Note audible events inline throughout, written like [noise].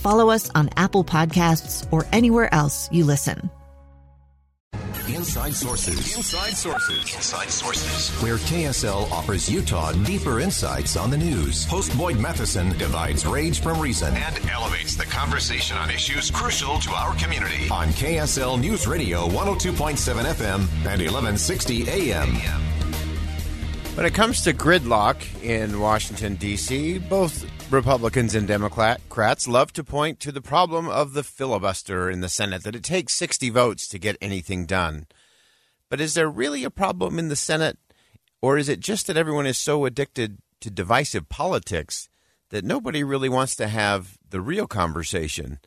follow us on Apple Podcasts, or anywhere else you listen. Inside Sources. Inside Sources. Inside Sources. Where KSL offers Utah deeper insights on the news. Host Boyd Matheson divides rage from reason and elevates the conversation on issues crucial to our community. On KSL News Radio 102.7 FM and 1160 AM. When it comes to gridlock in Washington, D.C., both Republicans and Democrats love to point to the problem of the filibuster in the Senate, that it takes 60 votes to get anything done. But is there really a problem in the Senate, or is it just that everyone is so addicted to divisive politics that nobody really wants to have the real conversation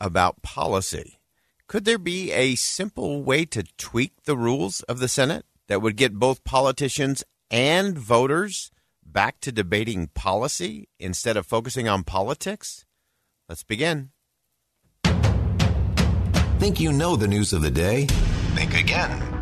about policy? Could there be a simple way to tweak the rules of the Senate that would get both politicians and voters back to debating policy instead of focusing on politics? Let's begin. Think you know the news of the day? Think again.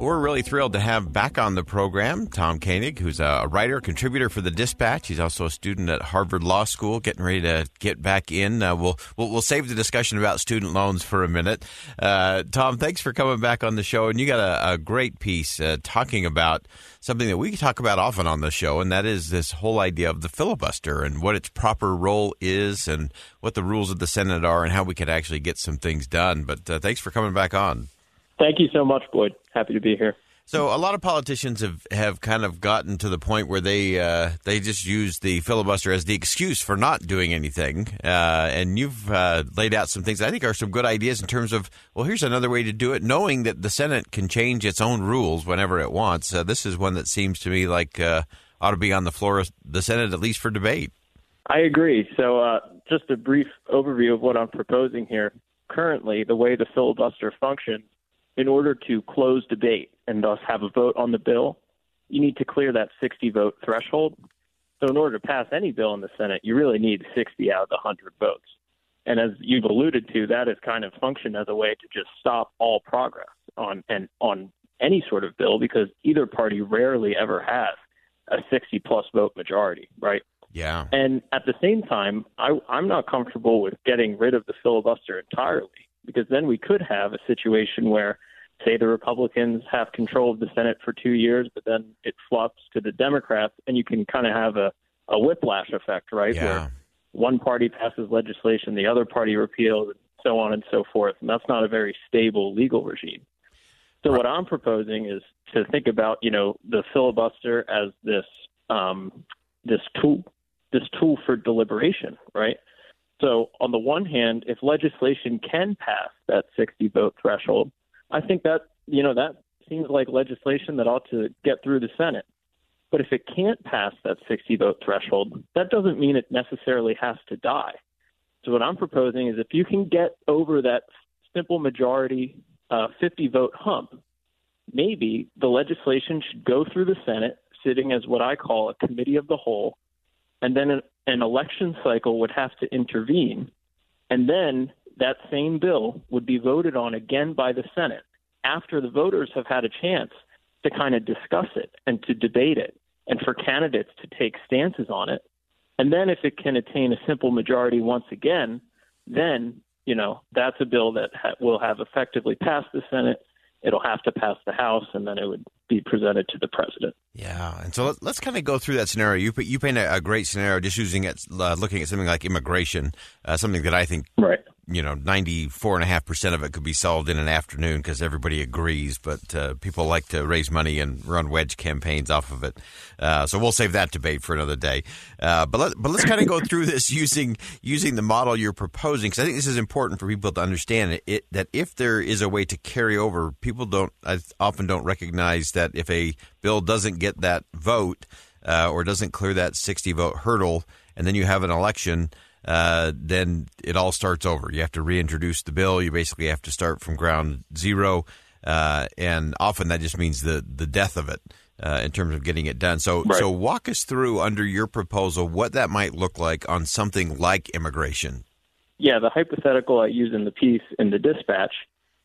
We're really thrilled to have back on the program Tom Koenig, who's a writer, contributor for the Dispatch. He's also a student at Harvard Law School, getting ready to get back in. Uh, we'll, we'll, we'll save the discussion about student loans for a minute. Uh, Tom, thanks for coming back on the show, and you got a, a great piece uh, talking about something that we talk about often on the show, and that is this whole idea of the filibuster and what its proper role is, and what the rules of the Senate are, and how we could actually get some things done. But uh, thanks for coming back on. Thank you so much, Boyd. Happy to be here. So a lot of politicians have, have kind of gotten to the point where they uh, they just use the filibuster as the excuse for not doing anything. Uh, and you've uh, laid out some things I think are some good ideas in terms of well, here's another way to do it, knowing that the Senate can change its own rules whenever it wants. Uh, this is one that seems to me like uh, ought to be on the floor of the Senate at least for debate. I agree. So uh, just a brief overview of what I'm proposing here. Currently, the way the filibuster functions in order to close debate and thus have a vote on the bill, you need to clear that 60 vote threshold. So, in order to pass any bill in the Senate, you really need 60 out of the 100 votes. And as you've alluded to, that has kind of functioned as a way to just stop all progress on and on any sort of bill because either party rarely ever has a 60 plus vote majority, right? Yeah. And at the same time, I, I'm not comfortable with getting rid of the filibuster entirely because then we could have a situation where say the Republicans have control of the Senate for two years, but then it flops to the Democrats, and you can kind of have a, a whiplash effect, right? Yeah. Where one party passes legislation, the other party repeals, and so on and so forth. And that's not a very stable legal regime. So what I'm proposing is to think about, you know, the filibuster as this um, this tool, this tool for deliberation, right? So on the one hand, if legislation can pass that 60 vote threshold, I think that you know that seems like legislation that ought to get through the Senate. But if it can't pass that 60 vote threshold, that doesn't mean it necessarily has to die. So what I'm proposing is if you can get over that simple majority uh, 50 vote hump, maybe the legislation should go through the Senate, sitting as what I call a committee of the whole, and then an, election cycle would have to intervene, and then that same bill would be voted on again by the Senate after the voters have had a chance to kind of discuss it and to debate it and for candidates to take stances on it. And then if it can attain a simple majority once again, then, you know, that's a bill that ha- will have effectively passed the Senate. It'll have to pass the House, and then it would be presented to the president. Yeah, and so let, us kind of go through that scenario. You you paint a, a great scenario just using it, uh, looking at something like immigration, uh, something that I think right you know, 94.5% of it could be solved in an afternoon because everybody agrees, but uh, people like to raise money and run wedge campaigns off of it. Uh, so we'll save that debate for another day. Uh, but, let, but let's kind of go through this [laughs] using using the model you're proposing because I think this is important for people to understand it, it, that if there is a way to carry over, people don't I often don't recognize that if a bill doesn't get that vote uh, or doesn't clear that 60 vote hurdle, and then you have an election – uh, then it all starts over. You have to reintroduce the bill. You basically have to start from ground zero, uh, and often that just means the the death of it uh, in terms of getting it done. So, right. so walk us through under your proposal what that might look like on something like immigration. Yeah, the hypothetical I use in the piece in the dispatch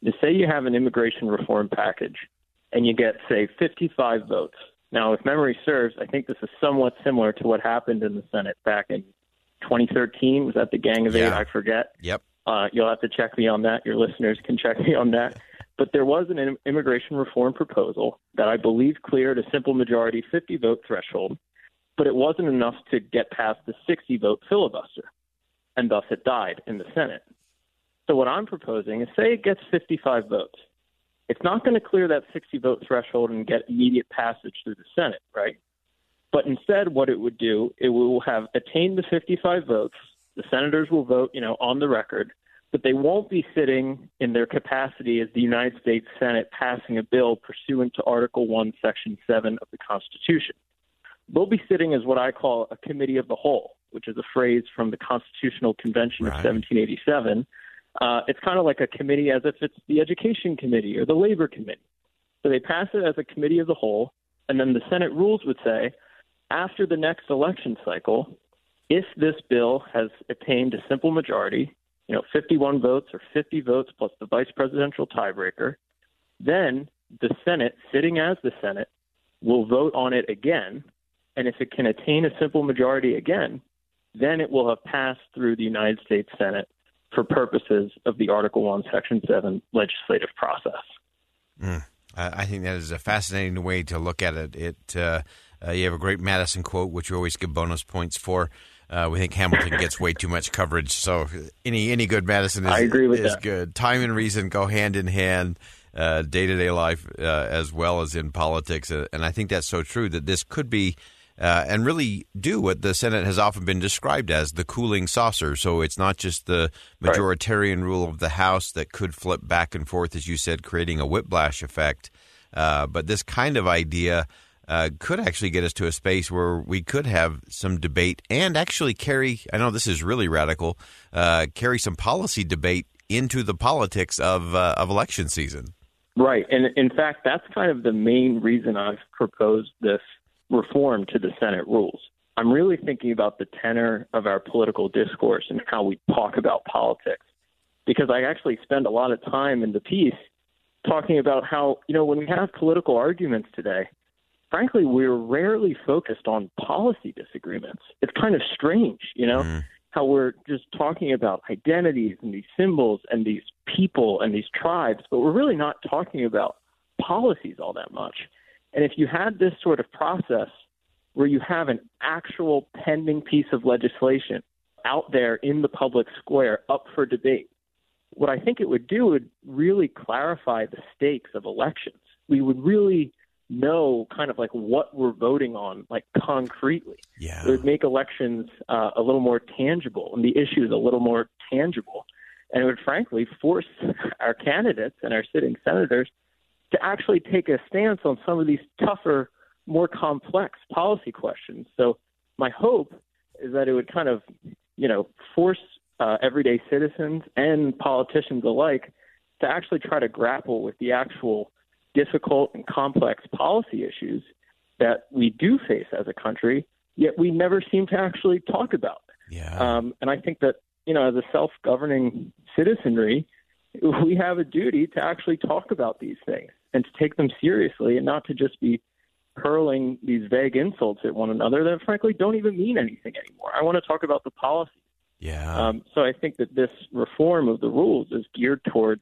is say you have an immigration reform package and you get say 55 votes. Now, if memory serves, I think this is somewhat similar to what happened in the Senate back in 2013. Was that the Gang of yeah. Eight? I forget. Yep. Uh, you'll have to check me on that. Your listeners can check me on that. [laughs] But there was an immigration reform proposal that I believe cleared a simple majority 50 vote threshold, but it wasn't enough to get past the 60 vote filibuster, and thus it died in the Senate. So what I'm proposing is say it gets 55 votes. It's not going to clear that 60 vote threshold and get immediate passage through the Senate, right? But instead, what it would do, it will have attained the 55 votes. The senators will vote, you know, on the record, but they won't be sitting in their capacity as the United States Senate passing a bill pursuant to Article 1, Section 7 of the Constitution. They'll be sitting as what I call a committee of the whole, which is a phrase from the Constitutional Convention right. of 1787. Uh, it's kind of like a committee as if it's the Education Committee or the Labor Committee. So they pass it as a committee of the whole, and then the Senate rules would say after the next election cycle, if this bill has attained a simple majority, you know, 51 votes or 50 votes plus the vice presidential tiebreaker, then the Senate, sitting as the Senate, will vote on it again. And if it can attain a simple majority again, then it will have passed through the United States Senate for purposes of the Article 1, Section 7 legislative process. Mm. I think that is a fascinating way to look at it. It uh, uh, you have a great Madison quote, which you always give bonus points for. Uh, we think Hamilton gets way too much coverage, so any any good Madison is, I agree with is that. good. Time and reason go hand in hand, day to day life uh, as well as in politics, uh, and I think that's so true that this could be. Uh, and really do what the Senate has often been described as the cooling saucer. So it's not just the majoritarian right. rule of the House that could flip back and forth, as you said, creating a whiplash effect, uh, but this kind of idea uh, could actually get us to a space where we could have some debate and actually carry. I know this is really radical. Uh, carry some policy debate into the politics of uh, of election season. Right, and in fact, that's kind of the main reason I've proposed this reform to the Senate rules. I'm really thinking about the tenor of our political discourse and how we talk about politics, because I actually spend a lot of time in the piece talking about how you know when we have political arguments today frankly, we're rarely focused on policy disagreements. It's kind of strange, you know, mm. how we're just talking about identities and these symbols and these people and these tribes, but we're really not talking about policies all that much. And if you had this sort of process where you have an actual pending piece of legislation out there in the public square up for debate, what I think it would do would really clarify the stakes of elections. We would really know kind of like what we're voting on, like concretely. Yeah. It would make elections uh, a little more tangible and the issues a little more tangible. And it would frankly force [laughs] our candidates and our sitting senators to actually take a stance on some of these tougher, more complex policy questions. So my hope is that it would kind of, you know, force uh, everyday citizens and politicians alike to actually try to grapple with the actual difficult and complex policy issues that we do face as a country, yet we never seem to actually talk about. Yeah. Um, and I think that, you know, as a self governing citizenry, we have a duty to actually talk about these things and to take them seriously and not to just be hurling these vague insults at one another that frankly don't even mean anything anymore. I want to talk about the policy. Yeah. Um, so I think that this reform of the rules is geared towards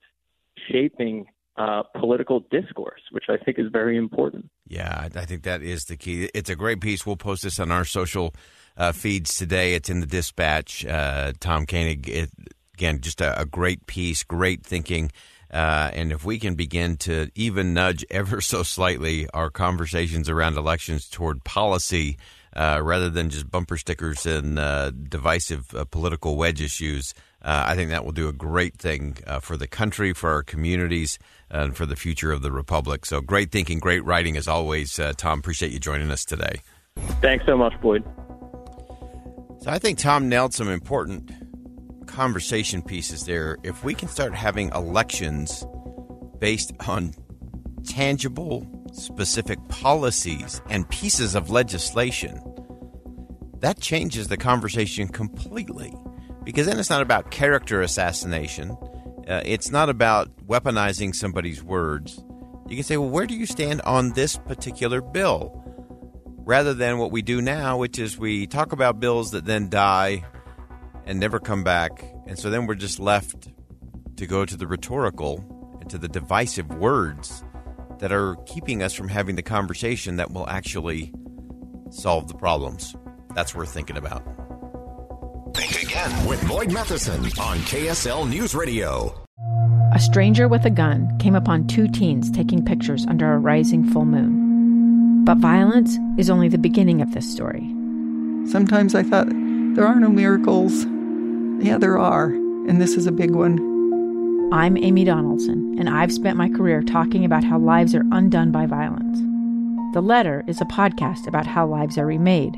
shaping uh, political discourse, which I think is very important. Yeah, I think that is the key. It's a great piece. We'll post this on our social uh, feeds today. It's in the Dispatch. Uh, Tom Koenig it again, just a, a great piece, great thinking. Uh, and if we can begin to even nudge ever so slightly our conversations around elections toward policy uh, rather than just bumper stickers and uh, divisive political wedge issues, uh, I think that will do a great thing uh, for the country, for our communities, and for the future of the republic. So great thinking, great writing as always. Tom, appreciate you joining us today. Thanks so much, Boyd. So I think Tom nailed some important conversation pieces there. If we can start having elections based on tangible, specific policies and pieces of legislation, that changes the conversation completely. Because then it's not about character assassination, uh, it's not about weaponizing somebody's words. You can say, well, where do you stand on this particular bill? Rather than what we do now, which is we talk about bills that then die and never come back. And so then we're just left to go to the rhetorical and to the divisive words that are keeping us from having the conversation that will actually solve the problems. That's worth thinking about. Think again with Boyd Matheson on KSL News Radio. A stranger with a gun came upon two teens taking pictures under a rising full moon. But violence is only the beginning of this story. Sometimes I thought there are no miracles. Yeah, there are, and this is a big one. I'm Amy Donaldson, and I've spent my career talking about how lives are undone by violence. The Letter is a podcast about how lives are remade.